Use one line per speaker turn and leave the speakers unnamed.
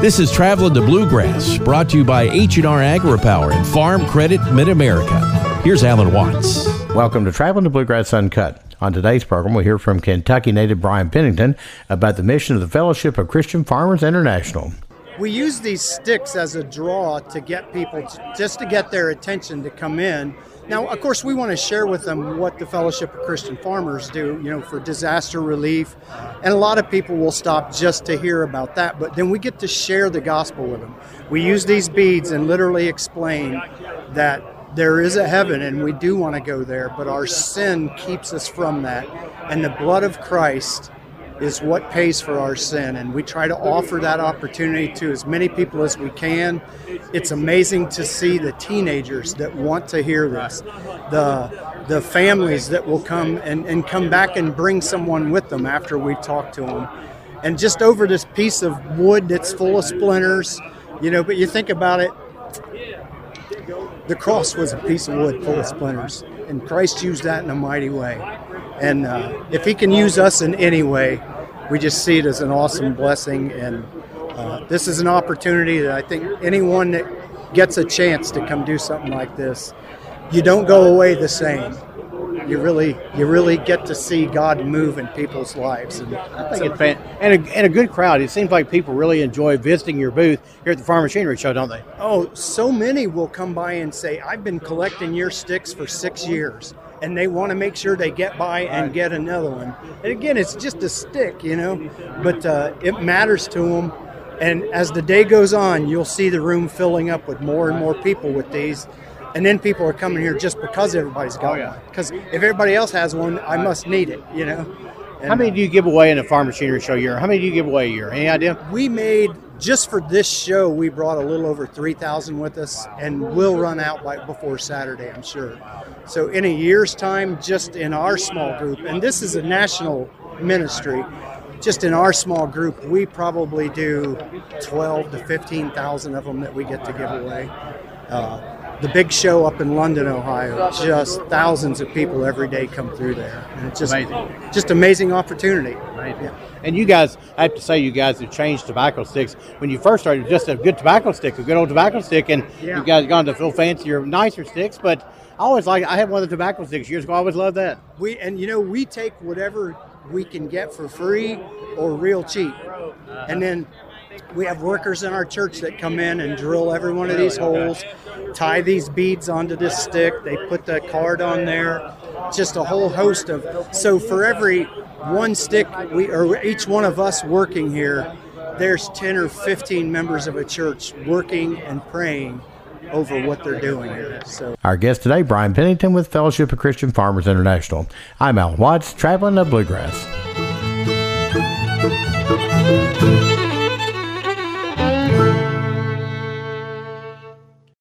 This is Traveling to Bluegrass, brought to you by H&R AgriPower and Farm Credit Mid-America. Here's Alan Watts.
Welcome to Traveling to Bluegrass Uncut. On today's program, we'll hear from Kentucky native Brian Pennington about the mission of the Fellowship of Christian Farmers International.
We use these sticks as a draw to get people, to, just to get their attention to come in now, of course, we want to share with them what the Fellowship of Christian Farmers do, you know, for disaster relief. And a lot of people will stop just to hear about that, but then we get to share the gospel with them. We use these beads and literally explain that there is a heaven and we do want to go there, but our sin keeps us from that. And the blood of Christ is what pays for our sin. And we try to offer that opportunity to as many people as we can. It's amazing to see the teenagers that want to hear this, the, the families that will come and, and come back and bring someone with them after we talk to them. And just over this piece of wood that's full of splinters, you know, but you think about it, the cross was a piece of wood full of splinters, and Christ used that in a mighty way. And uh, if He can use us in any way, we just see it as an awesome blessing. And uh, this is an opportunity that I think anyone that gets a chance to come do something like this, you don't go away the same. You really, you really get to see God move in people's lives,
and I think it's fan- and a, and a good crowd. It seems like people really enjoy visiting your booth here at the Farm Machinery Show, don't they?
Oh, so many will come by and say, "I've been collecting your sticks for six years." And they want to make sure they get by and get another one. And again, it's just a stick, you know, but uh, it matters to them. And as the day goes on, you'll see the room filling up with more and more people with these. And then people are coming here just because everybody's got oh, one. Because if everybody else has one, I must need it, you know.
And, How many do you give away in a farm machinery show year? How many do you give away a year? Any idea?
We made just for this show, we brought a little over 3,000 with us, and we'll run out by before Saturday, I'm sure. So, in a year's time, just in our small group, and this is a national ministry, just in our small group, we probably do 12 to 15,000 of them that we get to give away. Uh, the big show up in London, Ohio. Just thousands of people every day come through there, and it's just amazing. just amazing opportunity.
Yeah. And you guys, I have to say, you guys have changed tobacco sticks. When you first started, just a good tobacco stick, a good old tobacco stick, and yeah. you guys gone to full fancier, nicer sticks. But I always like, I had one of the tobacco sticks years ago. I always loved that.
We and you know we take whatever we can get for free or real cheap, uh-huh. and then we have workers in our church that come in and drill every one of these holes, tie these beads onto this stick. They put the card on there. Just a whole host of. So for every one stick, we or each one of us working here, there's 10 or 15 members of a church working and praying over what they're doing here. So
our guest today, Brian Pennington with Fellowship of Christian Farmers International. I'm Al Watts, traveling the bluegrass.